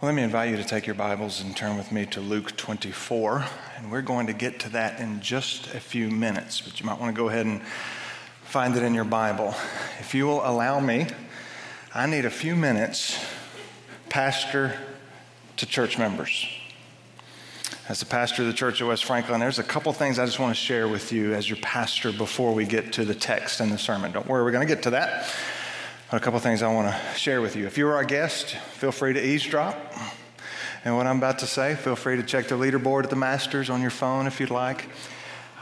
Well, let me invite you to take your Bibles and turn with me to Luke 24. And we're going to get to that in just a few minutes, but you might want to go ahead and find it in your Bible. If you will allow me, I need a few minutes, pastor to church members. As the pastor of the church at West Franklin, there's a couple things I just want to share with you as your pastor before we get to the text and the sermon. Don't worry, we're going to get to that a couple things I want to share with you. If you're our guest, feel free to eavesdrop. And what I'm about to say, feel free to check the leaderboard at the Masters on your phone if you'd like.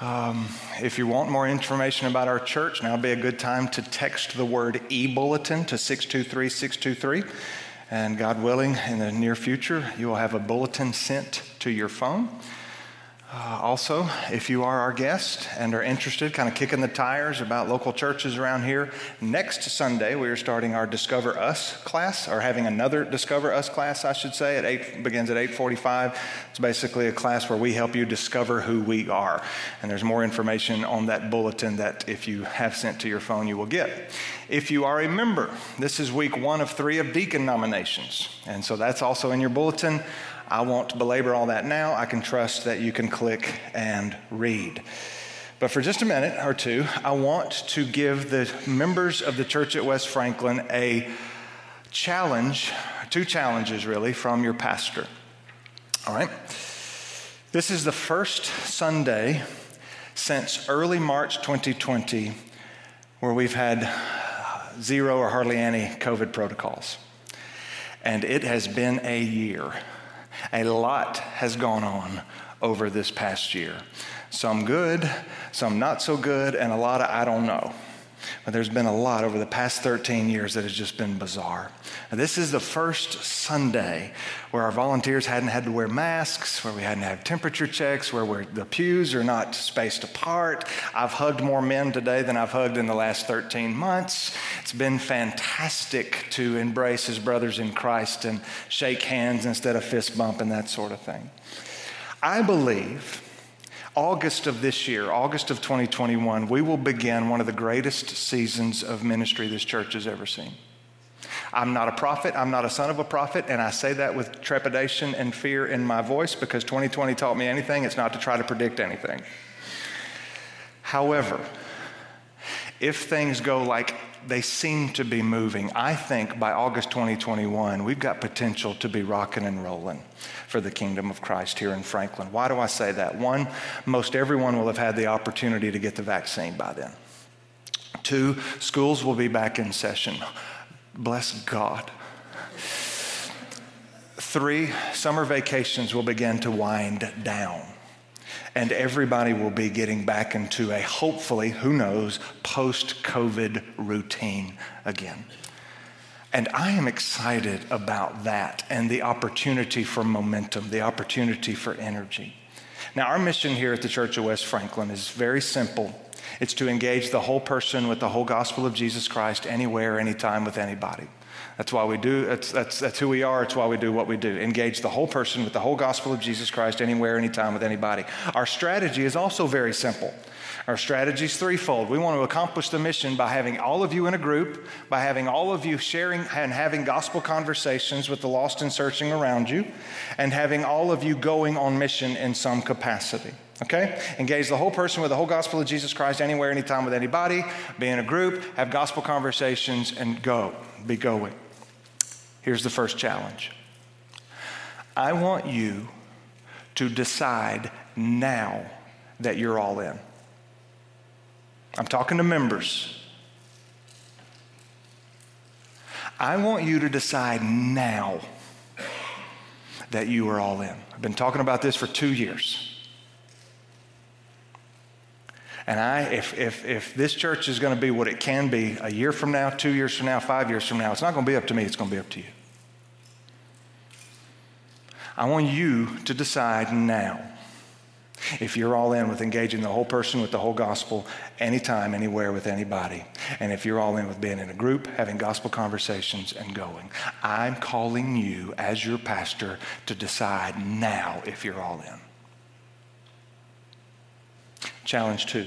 Um, if you want more information about our church, now would be a good time to text the word e bulletin to 623 623. And God willing, in the near future, you will have a bulletin sent to your phone. Uh, also, if you are our guest and are interested, kind of kicking the tires about local churches around here, next Sunday we are starting our Discover Us class, or having another Discover Us class, I should say. It eight, begins at 8:45. It's basically a class where we help you discover who we are, and there's more information on that bulletin that if you have sent to your phone, you will get. If you are a member, this is week one of three of deacon nominations, and so that's also in your bulletin. I won't belabor all that now. I can trust that you can click and read. But for just a minute or two, I want to give the members of the church at West Franklin a challenge, two challenges really, from your pastor. All right? This is the first Sunday since early March 2020 where we've had zero or hardly any COVID protocols. And it has been a year. A lot has gone on over this past year. Some good, some not so good, and a lot of I don't know. But there's been a lot over the past 13 years that has just been bizarre. And this is the first Sunday where our volunteers hadn't had to wear masks, where we hadn't had temperature checks, where the pews are not spaced apart. I've hugged more men today than I've hugged in the last 13 months. It's been fantastic to embrace his brothers in Christ and shake hands instead of fist bump and that sort of thing. I believe August of this year, August of 2021, we will begin one of the greatest seasons of ministry this church has ever seen. I'm not a prophet, I'm not a son of a prophet, and I say that with trepidation and fear in my voice because 2020 taught me anything, it's not to try to predict anything. However, if things go like they seem to be moving, I think by August 2021, we've got potential to be rocking and rolling for the kingdom of Christ here in Franklin. Why do I say that? One, most everyone will have had the opportunity to get the vaccine by then. Two, schools will be back in session. Bless God. Three, summer vacations will begin to wind down and everybody will be getting back into a hopefully, who knows, post COVID routine again. And I am excited about that and the opportunity for momentum, the opportunity for energy. Now, our mission here at the Church of West Franklin is very simple it's to engage the whole person with the whole gospel of Jesus Christ anywhere, anytime, with anybody. That's why we do, that's, that's, that's who we are. It's why we do what we do. Engage the whole person with the whole gospel of Jesus Christ anywhere, anytime, with anybody. Our strategy is also very simple. Our strategy is threefold. We want to accomplish the mission by having all of you in a group, by having all of you sharing and having gospel conversations with the lost and searching around you, and having all of you going on mission in some capacity. Okay? Engage the whole person with the whole gospel of Jesus Christ anywhere, anytime, with anybody. Be in a group, have gospel conversations, and go. Be going. Here's the first challenge I want you to decide now that you're all in. I'm talking to members. I want you to decide now that you are all in. I've been talking about this for two years. And I, if, if, if this church is going to be what it can be a year from now, two years from now, five years from now, it's not going to be up to me, it's going to be up to you. I want you to decide now if you're all in with engaging the whole person with the whole gospel anytime, anywhere, with anybody. And if you're all in with being in a group, having gospel conversations, and going. I'm calling you as your pastor to decide now if you're all in. Challenge two.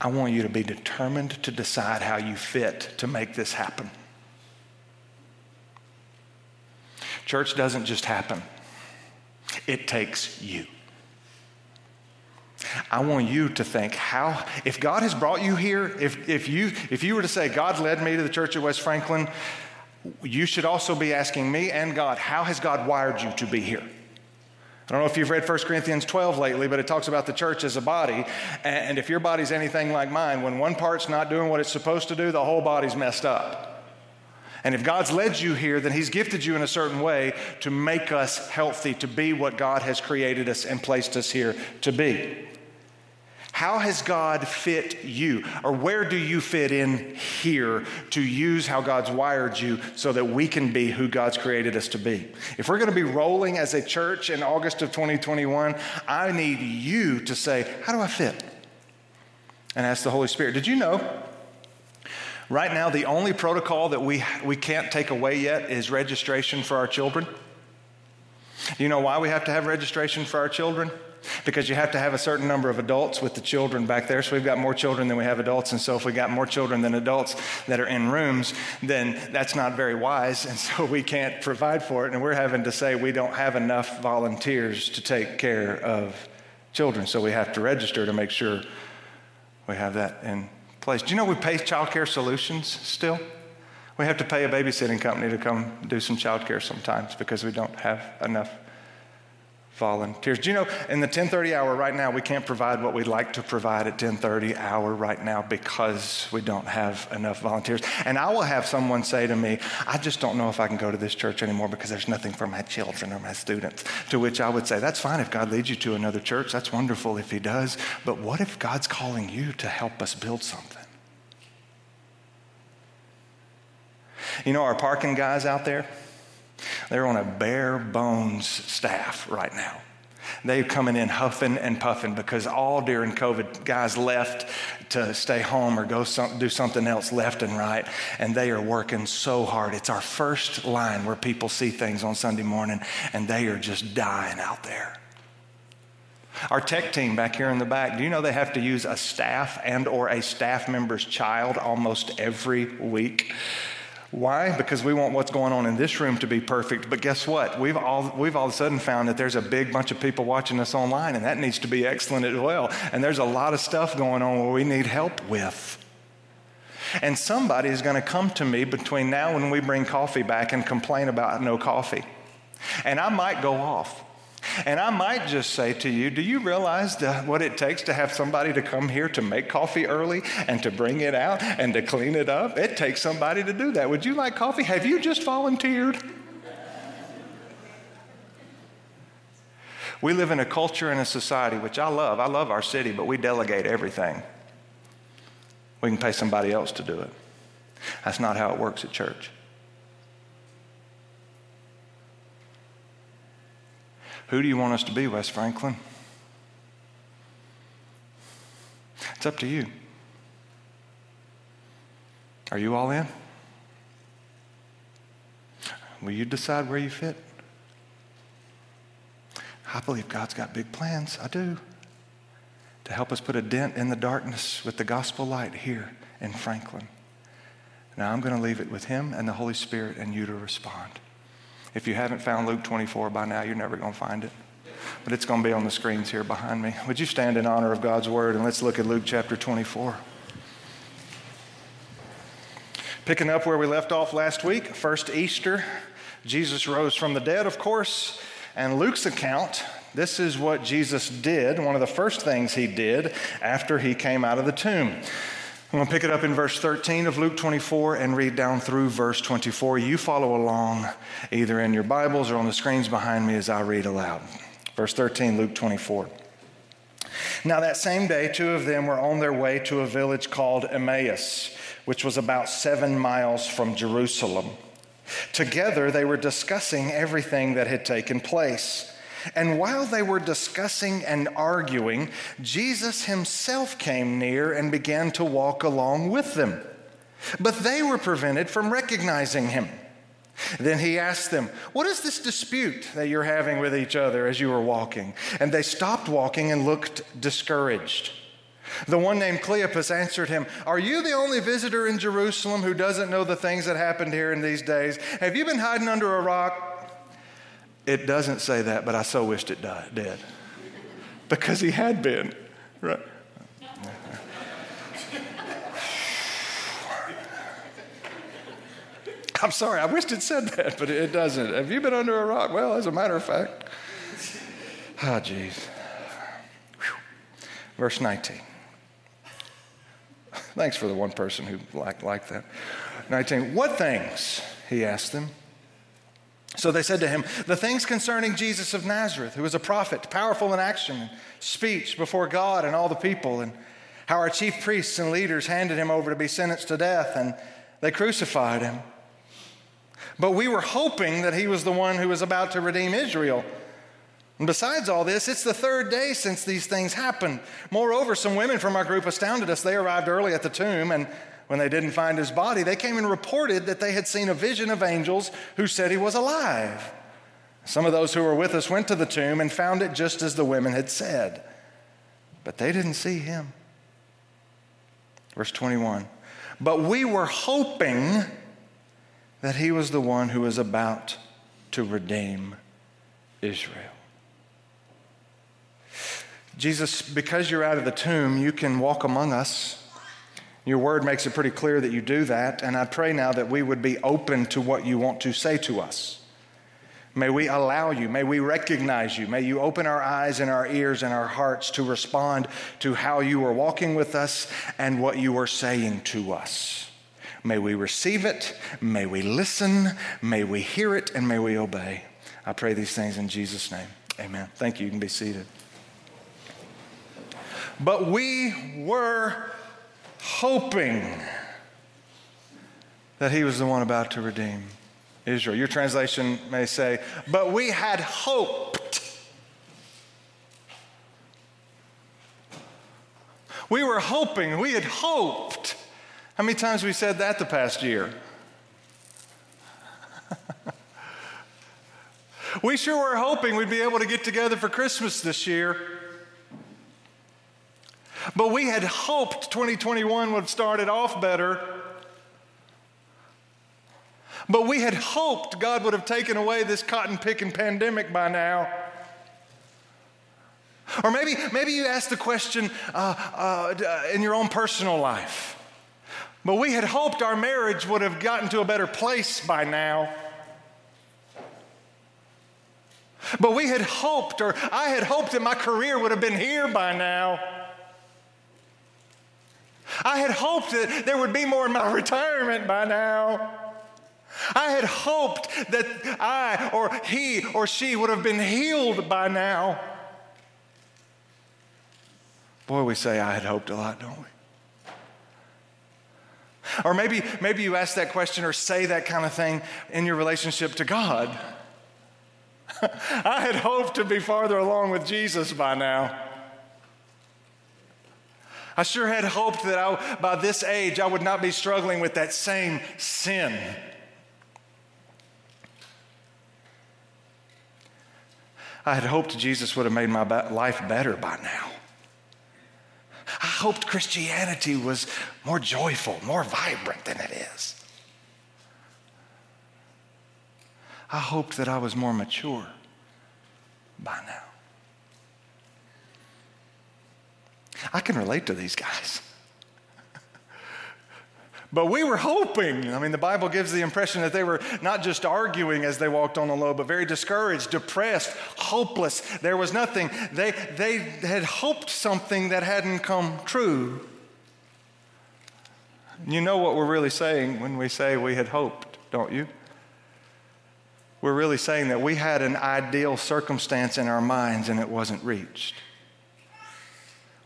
I want you to be determined to decide how you fit to make this happen. Church doesn't just happen, it takes you. I want you to think how, if God has brought you here, if, if, you, if you were to say, God led me to the church of West Franklin, you should also be asking me and God, how has God wired you to be here? I don't know if you've read 1 Corinthians 12 lately, but it talks about the church as a body. And if your body's anything like mine, when one part's not doing what it's supposed to do, the whole body's messed up. And if God's led you here, then He's gifted you in a certain way to make us healthy, to be what God has created us and placed us here to be. How has God fit you? Or where do you fit in here to use how God's wired you so that we can be who God's created us to be? If we're going to be rolling as a church in August of 2021, I need you to say, How do I fit? And ask the Holy Spirit. Did you know? Right now, the only protocol that we, we can't take away yet is registration for our children. You know why we have to have registration for our children? Because you have to have a certain number of adults with the children back there. So we've got more children than we have adults. And so if we got more children than adults that are in rooms, then that's not very wise. And so we can't provide for it. And we're having to say we don't have enough volunteers to take care of children. So we have to register to make sure we have that in place. Do you know we pay Child Care Solutions still? We have to pay a babysitting company to come do some child care sometimes because we don't have enough volunteers. Do you know in the 1030 hour right now we can't provide what we'd like to provide at 1030 hour right now because we don't have enough volunteers. And I will have someone say to me, I just don't know if I can go to this church anymore because there's nothing for my children or my students. To which I would say, that's fine if God leads you to another church. That's wonderful if he does. But what if God's calling you to help us build something? You know, our parking guys out there, they're on a bare bones staff right now. They're coming in huffing and puffing because all during COVID, guys left to stay home or go some, do something else left and right, and they are working so hard. It's our first line where people see things on Sunday morning, and they are just dying out there. Our tech team back here in the back, do you know they have to use a staff and or a staff member's child almost every week why? Because we want what's going on in this room to be perfect. But guess what? We've all, we've all of a sudden found that there's a big bunch of people watching us online, and that needs to be excellent as well. And there's a lot of stuff going on where we need help with. And somebody is going to come to me between now and we bring coffee back and complain about no coffee. And I might go off. And I might just say to you, do you realize the, what it takes to have somebody to come here to make coffee early and to bring it out and to clean it up? It takes somebody to do that. Would you like coffee? Have you just volunteered? We live in a culture and a society, which I love. I love our city, but we delegate everything. We can pay somebody else to do it. That's not how it works at church. Who do you want us to be, West Franklin? It's up to you. Are you all in? Will you decide where you fit? I believe God's got big plans. I do. To help us put a dent in the darkness with the gospel light here in Franklin. Now I'm going to leave it with Him and the Holy Spirit and you to respond. If you haven't found Luke 24 by now, you're never going to find it. But it's going to be on the screens here behind me. Would you stand in honor of God's word and let's look at Luke chapter 24. Picking up where we left off last week, first Easter, Jesus rose from the dead, of course. And Luke's account, this is what Jesus did, one of the first things he did after he came out of the tomb. I'm going to pick it up in verse 13 of Luke 24 and read down through verse 24. You follow along either in your Bibles or on the screens behind me as I read aloud. Verse 13, Luke 24. Now, that same day, two of them were on their way to a village called Emmaus, which was about seven miles from Jerusalem. Together, they were discussing everything that had taken place. And while they were discussing and arguing, Jesus himself came near and began to walk along with them. But they were prevented from recognizing him. Then he asked them, What is this dispute that you're having with each other as you were walking? And they stopped walking and looked discouraged. The one named Cleopas answered him, Are you the only visitor in Jerusalem who doesn't know the things that happened here in these days? Have you been hiding under a rock? It doesn't say that, but I so wished it died, did. Because he had been, right? I'm sorry, I wished it said that, but it doesn't. Have you been under a rock? Well, as a matter of fact. Ah, oh, jeez. Verse 19. Thanks for the one person who liked, liked that. 19. What things? He asked them. So they said to him, The things concerning Jesus of Nazareth, who was a prophet, powerful in action and speech before God and all the people, and how our chief priests and leaders handed him over to be sentenced to death, and they crucified him. But we were hoping that he was the one who was about to redeem Israel. And besides all this, it's the third day since these things happened. Moreover, some women from our group astounded us. They arrived early at the tomb, and when they didn't find his body, they came and reported that they had seen a vision of angels who said he was alive. Some of those who were with us went to the tomb and found it just as the women had said, but they didn't see him. Verse 21 But we were hoping that he was the one who was about to redeem Israel. Jesus, because you're out of the tomb, you can walk among us. Your word makes it pretty clear that you do that, and I pray now that we would be open to what you want to say to us. May we allow you, may we recognize you, may you open our eyes and our ears and our hearts to respond to how you are walking with us and what you are saying to us. May we receive it, may we listen, may we hear it, and may we obey. I pray these things in Jesus' name. Amen. Thank you. You can be seated. But we were hoping that he was the one about to redeem Israel. Your translation may say, but we had hoped. We were hoping, we had hoped how many times we said that the past year? we sure were hoping we'd be able to get together for Christmas this year. But we had hoped 2021 would have started off better. But we had hoped God would have taken away this cotton picking pandemic by now. Or maybe, maybe you ask the question uh, uh, in your own personal life but we had hoped our marriage would have gotten to a better place by now. But we had hoped, or I had hoped that my career would have been here by now. I had hoped that there would be more in my retirement by now. I had hoped that I or he or she would have been healed by now. Boy, we say I had hoped a lot, don't we? Or maybe, maybe you ask that question or say that kind of thing in your relationship to God. I had hoped to be farther along with Jesus by now. I sure had hoped that I, by this age I would not be struggling with that same sin. I had hoped Jesus would have made my life better by now. I hoped Christianity was more joyful, more vibrant than it is. I hoped that I was more mature by now. I can relate to these guys. But we were hoping. I mean, the Bible gives the impression that they were not just arguing as they walked on the low, but very discouraged, depressed, hopeless. There was nothing. They, they had hoped something that hadn't come true. You know what we're really saying when we say we had hoped, don't you? We're really saying that we had an ideal circumstance in our minds and it wasn't reached.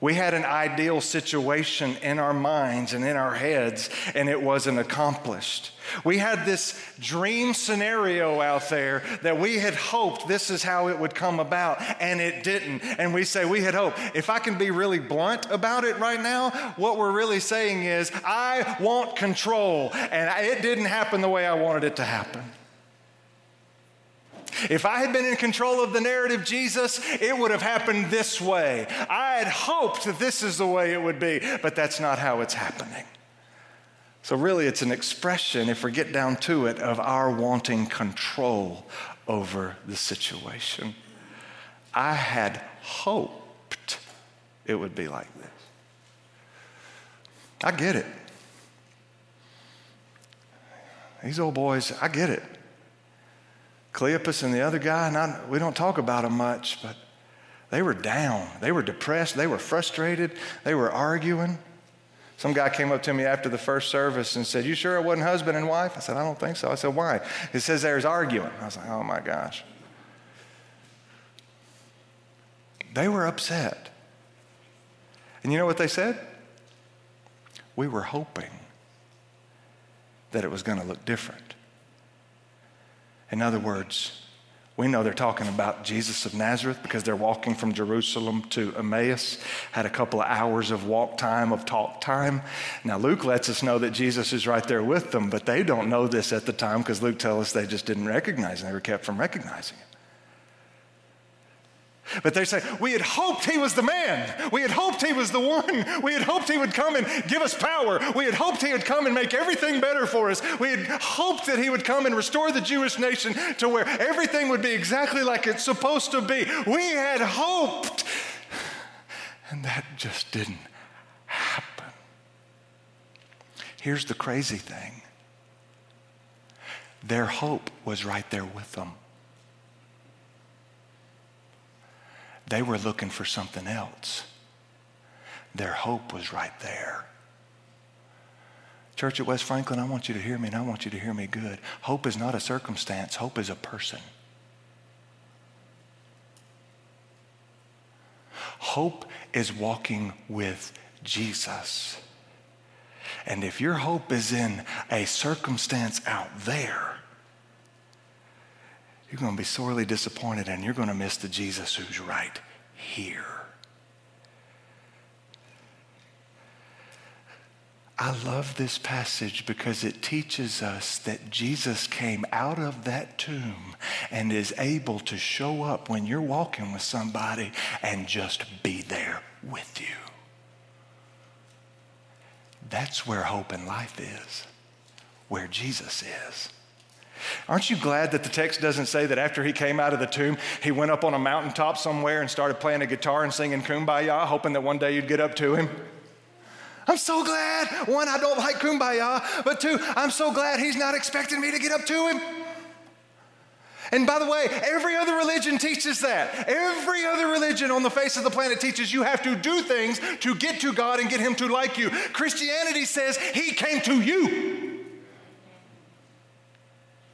We had an ideal situation in our minds and in our heads, and it wasn't accomplished. We had this dream scenario out there that we had hoped this is how it would come about, and it didn't. And we say, We had hoped. If I can be really blunt about it right now, what we're really saying is, I want control, and it didn't happen the way I wanted it to happen. If I had been in control of the narrative, Jesus, it would have happened this way. I had hoped that this is the way it would be, but that's not how it's happening. So, really, it's an expression, if we get down to it, of our wanting control over the situation. I had hoped it would be like this. I get it. These old boys, I get it. Cleopas and the other guy, not, we don't talk about them much, but they were down. They were depressed. They were frustrated. They were arguing. Some guy came up to me after the first service and said, You sure it wasn't husband and wife? I said, I don't think so. I said, Why? It says there's arguing. I was like, Oh my gosh. They were upset. And you know what they said? We were hoping that it was going to look different. In other words, we know they're talking about Jesus of Nazareth because they're walking from Jerusalem to Emmaus, had a couple of hours of walk time, of talk time. Now, Luke lets us know that Jesus is right there with them, but they don't know this at the time because Luke tells us they just didn't recognize and They were kept from recognizing him. But they say, We had hoped he was the man. We had hoped he was the one. We had hoped he would come and give us power. We had hoped he would come and make everything better for us. We had hoped that he would come and restore the Jewish nation to where everything would be exactly like it's supposed to be. We had hoped. And that just didn't happen. Here's the crazy thing their hope was right there with them. They were looking for something else. Their hope was right there. Church at West Franklin, I want you to hear me and I want you to hear me good. Hope is not a circumstance, hope is a person. Hope is walking with Jesus. And if your hope is in a circumstance out there, you're going to be sorely disappointed and you're going to miss the Jesus who's right here. I love this passage because it teaches us that Jesus came out of that tomb and is able to show up when you're walking with somebody and just be there with you. That's where hope in life is, where Jesus is. Aren't you glad that the text doesn't say that after he came out of the tomb, he went up on a mountaintop somewhere and started playing a guitar and singing Kumbaya, hoping that one day you'd get up to him? I'm so glad. One, I don't like Kumbaya, but two, I'm so glad he's not expecting me to get up to him. And by the way, every other religion teaches that. Every other religion on the face of the planet teaches you have to do things to get to God and get Him to like you. Christianity says He came to you.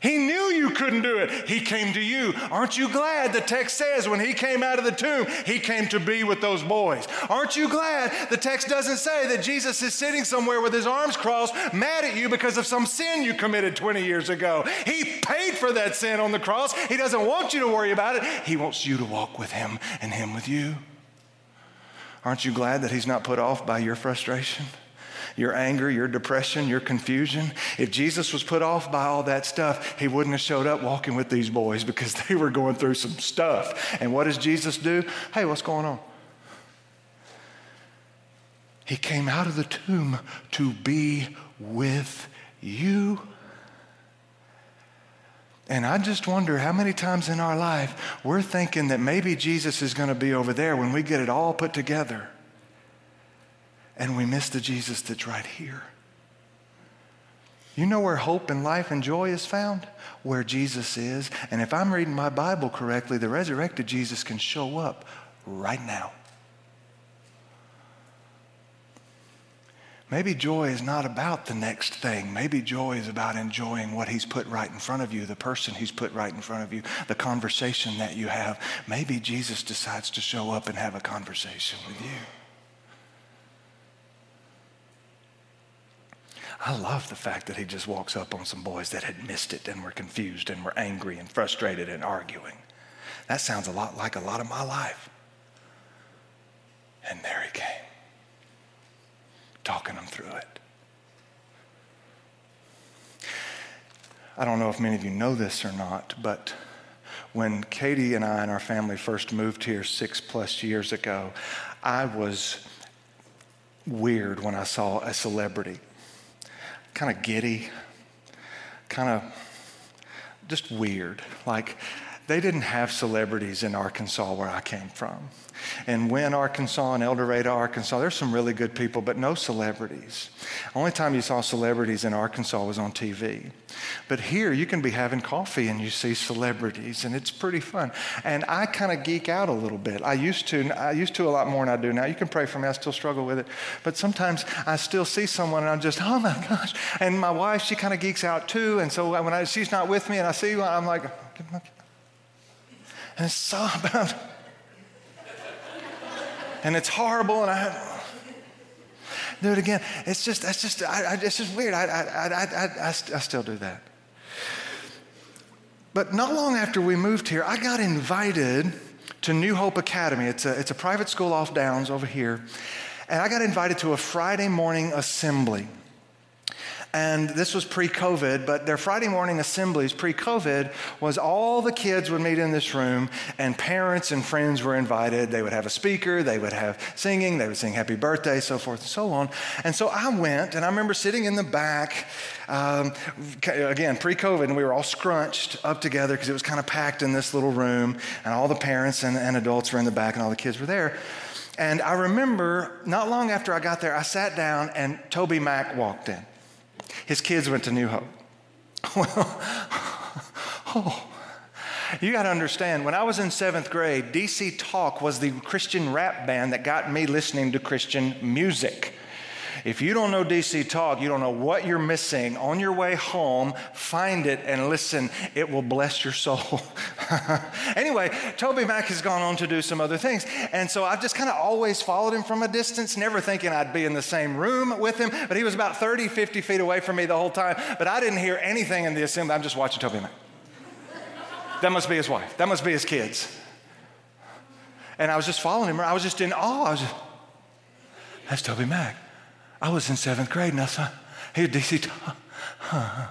He knew you couldn't do it. He came to you. Aren't you glad the text says when he came out of the tomb, he came to be with those boys? Aren't you glad the text doesn't say that Jesus is sitting somewhere with his arms crossed, mad at you because of some sin you committed 20 years ago? He paid for that sin on the cross. He doesn't want you to worry about it. He wants you to walk with him and him with you. Aren't you glad that he's not put off by your frustration? Your anger, your depression, your confusion. If Jesus was put off by all that stuff, he wouldn't have showed up walking with these boys because they were going through some stuff. And what does Jesus do? Hey, what's going on? He came out of the tomb to be with you. And I just wonder how many times in our life we're thinking that maybe Jesus is going to be over there when we get it all put together and we miss the Jesus that's right here. You know where hope and life and joy is found? Where Jesus is. And if I'm reading my Bible correctly, the resurrected Jesus can show up right now. Maybe joy is not about the next thing. Maybe joy is about enjoying what He's put right in front of you, the person He's put right in front of you, the conversation that you have. Maybe Jesus decides to show up and have a conversation with you. I love the fact that he just walks up on some boys that had missed it and were confused and were angry and frustrated and arguing. That sounds a lot like a lot of my life. And there he came, talking them through it. I don't know if many of you know this or not, but when Katie and I and our family first moved here six plus years ago, I was weird when I saw a celebrity kind of giddy, kind of just weird. Like, they didn't have celebrities in Arkansas where I came from. And Wynne, Arkansas, and El Dorado, Arkansas, there's some really good people, but no celebrities. Only time you saw celebrities in Arkansas was on TV. But here, you can be having coffee and you see celebrities, and it's pretty fun. And I kind of geek out a little bit. I used to. I used to a lot more than I do now. You can pray for me. I still struggle with it. But sometimes I still see someone, and I'm just, oh my gosh. And my wife, she kind of geeks out too. And so when I, she's not with me, and I see you, I'm like, and it's about and it's horrible, and I do it again. It's just, that's just, I, I, it's just weird. I, I, I, I, still do that. But not long after we moved here, I got invited to New Hope Academy. It's a, it's a private school off Downs over here. And I got invited to a Friday morning assembly. And this was pre COVID, but their Friday morning assemblies pre COVID was all the kids would meet in this room, and parents and friends were invited. They would have a speaker, they would have singing, they would sing happy birthday, so forth and so on. And so I went, and I remember sitting in the back, um, again, pre COVID, and we were all scrunched up together because it was kind of packed in this little room, and all the parents and, and adults were in the back, and all the kids were there. And I remember not long after I got there, I sat down, and TobyMac walked in. His kids went to New Hope. Well, oh, you got to understand, when I was in seventh grade, DC Talk was the Christian rap band that got me listening to Christian music. If you don't know DC Talk, you don't know what you're missing. On your way home, find it and listen. It will bless your soul. anyway, TobyMac has gone on to do some other things. And so I've just kind of always followed him from a distance, never thinking I'd be in the same room with him. But he was about 30, 50 feet away from me the whole time. But I didn't hear anything in the assembly. I'm just watching TobyMac. That must be his wife. That must be his kids. And I was just following him. I was just in awe. I was just, that's TobyMac. I was in seventh grade and I saw, hey, DC, huh.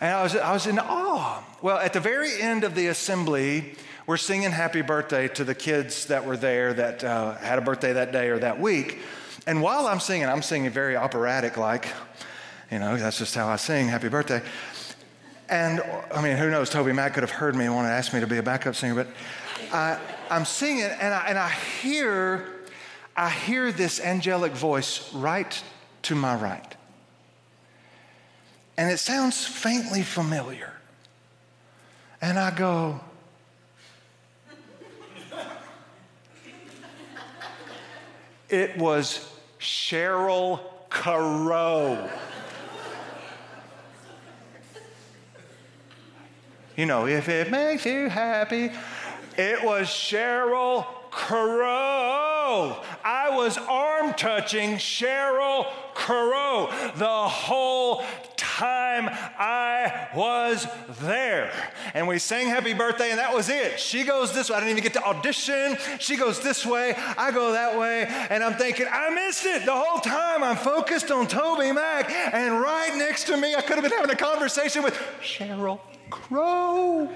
And I was, I was in awe. Well, at the very end of the assembly, we're singing happy birthday to the kids that were there that uh, had a birthday that day or that week. And while I'm singing, I'm singing very operatic like, you know, that's just how I sing, happy birthday. And I mean, who knows, TobyMac could have heard me and wanted to ask me to be a backup singer, but I, I'm singing and I, and I hear I hear this angelic voice right to my right. And it sounds faintly familiar. And I go, it was Sheryl Crow. you know, if it makes you happy, it was Sheryl Crow. I was arm touching Sheryl Crow the whole time I was there. And we sang happy birthday, and that was it. She goes this way. I didn't even get to audition. She goes this way. I go that way. And I'm thinking, I missed it the whole time. I'm focused on TobyMac. And right next to me, I could have been having a conversation with Sheryl Crow.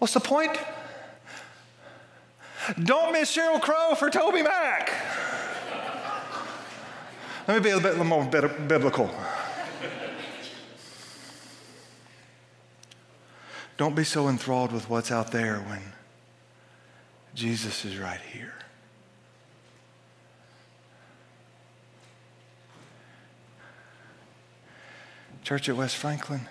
What's the point? Don't miss Sheryl Crow for TobyMac. Let me be a little bit more biblical. Don't be so enthralled with what's out there when Jesus is right here. Church at West Franklin,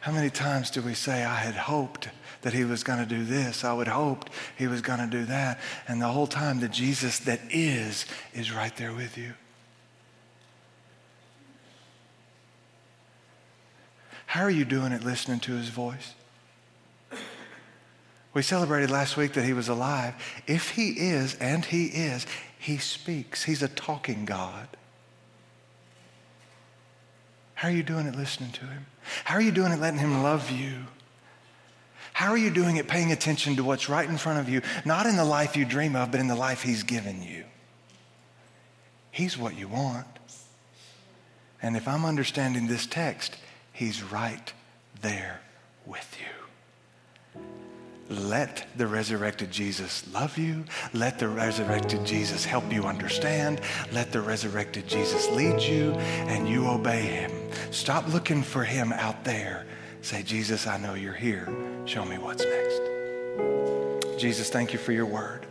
how many times do we say, I had hoped that he was going to do this. I would hoped he was going to do that. And the whole time, the Jesus that is, is right there with you. How are you doing at listening to his voice? We celebrated last week that he was alive. If he is, and he is, he speaks. He's a talking God. How are you doing it listening to him? How are you doing it letting him love you? How are you doing it paying attention to what's right in front of you, not in the life you dream of, but in the life He's given you? He's what you want. And if I'm understanding this text, He's right there with you. Let the resurrected Jesus love you. Let the resurrected Jesus help you understand. Let the resurrected Jesus lead you and you obey him. Stop looking for him out there. Say, Jesus, I know you're here. Show me what's next. Jesus, thank you for your word.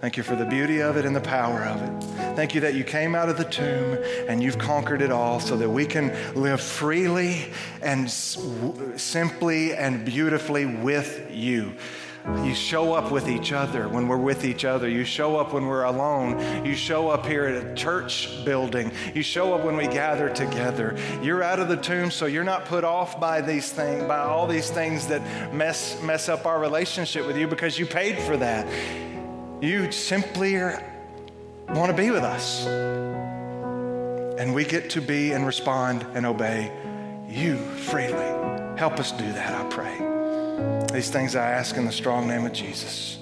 Thank you for the beauty of it and the power of it. Thank you that you came out of the tomb and you've conquered it all so that we can live freely and simply and beautifully with you. You show up with each other when we're with each other. You show up when we're alone. You show up here at a church building. You show up when we gather together. You're out of the tomb, so you're not put off by these things, by all these things that mess mess up our relationship with you because you paid for that. You simply want to be with us. And we get to be and respond and obey you freely. Help us do that, I pray. These things I ask in the strong name of Jesus.